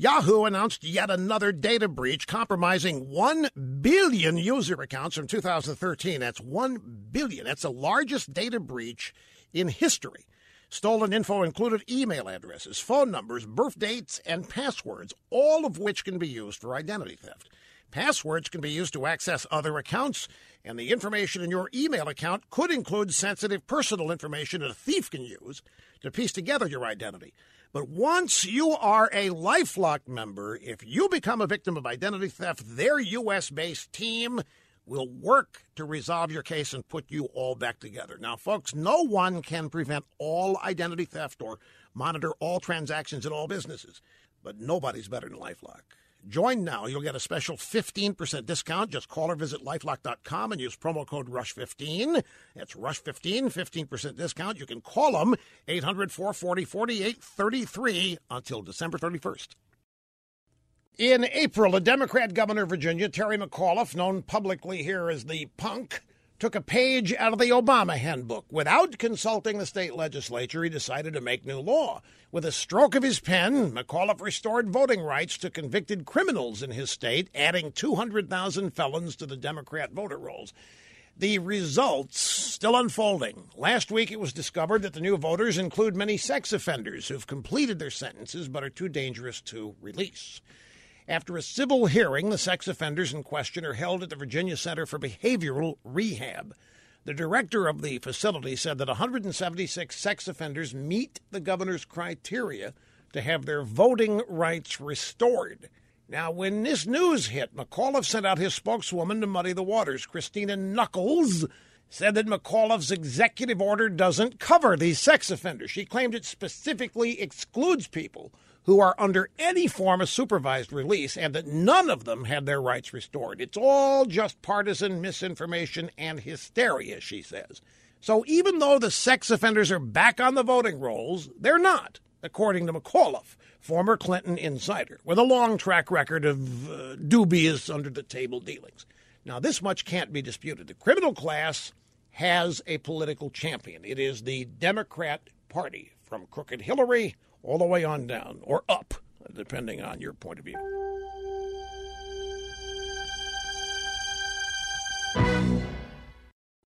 Yahoo announced yet another data breach compromising 1 billion user accounts from 2013. That's 1 billion. That's the largest data breach in history. Stolen info included email addresses, phone numbers, birth dates, and passwords, all of which can be used for identity theft. Passwords can be used to access other accounts, and the information in your email account could include sensitive personal information that a thief can use to piece together your identity. But once you are a Lifelock member, if you become a victim of identity theft, their U.S. based team will work to resolve your case and put you all back together. Now, folks, no one can prevent all identity theft or monitor all transactions in all businesses, but nobody's better than Lifelock. Join now. You'll get a special 15% discount. Just call or visit lifelock.com and use promo code RUSH15. That's RUSH15, 15% discount. You can call them 800 440 4833 until December 31st. In April, a Democrat governor of Virginia, Terry McAuliffe, known publicly here as the punk, took a page out of the Obama handbook. Without consulting the state legislature, he decided to make new law. With a stroke of his pen, McAuliffe restored voting rights to convicted criminals in his state, adding 200,000 felons to the Democrat voter rolls. The results still unfolding. Last week, it was discovered that the new voters include many sex offenders who've completed their sentences but are too dangerous to release. After a civil hearing, the sex offenders in question are held at the Virginia Center for Behavioral Rehab. The director of the facility said that 176 sex offenders meet the governor's criteria to have their voting rights restored. Now, when this news hit, McAuliffe sent out his spokeswoman to muddy the waters. Christina Nuckols said that McAuliffe's executive order doesn't cover these sex offenders. She claimed it specifically excludes people who are under any form of supervised release and that none of them had their rights restored. It's all just partisan misinformation and hysteria, she says. So even though the sex offenders are back on the voting rolls, they're not, according to McAuliffe, former Clinton insider, with a long track record of uh, dubious under the table dealings. Now, this much can't be disputed. The criminal class has a political champion. It is the Democrat Party, from Crooked Hillary all the way on down or up, depending on your point of view.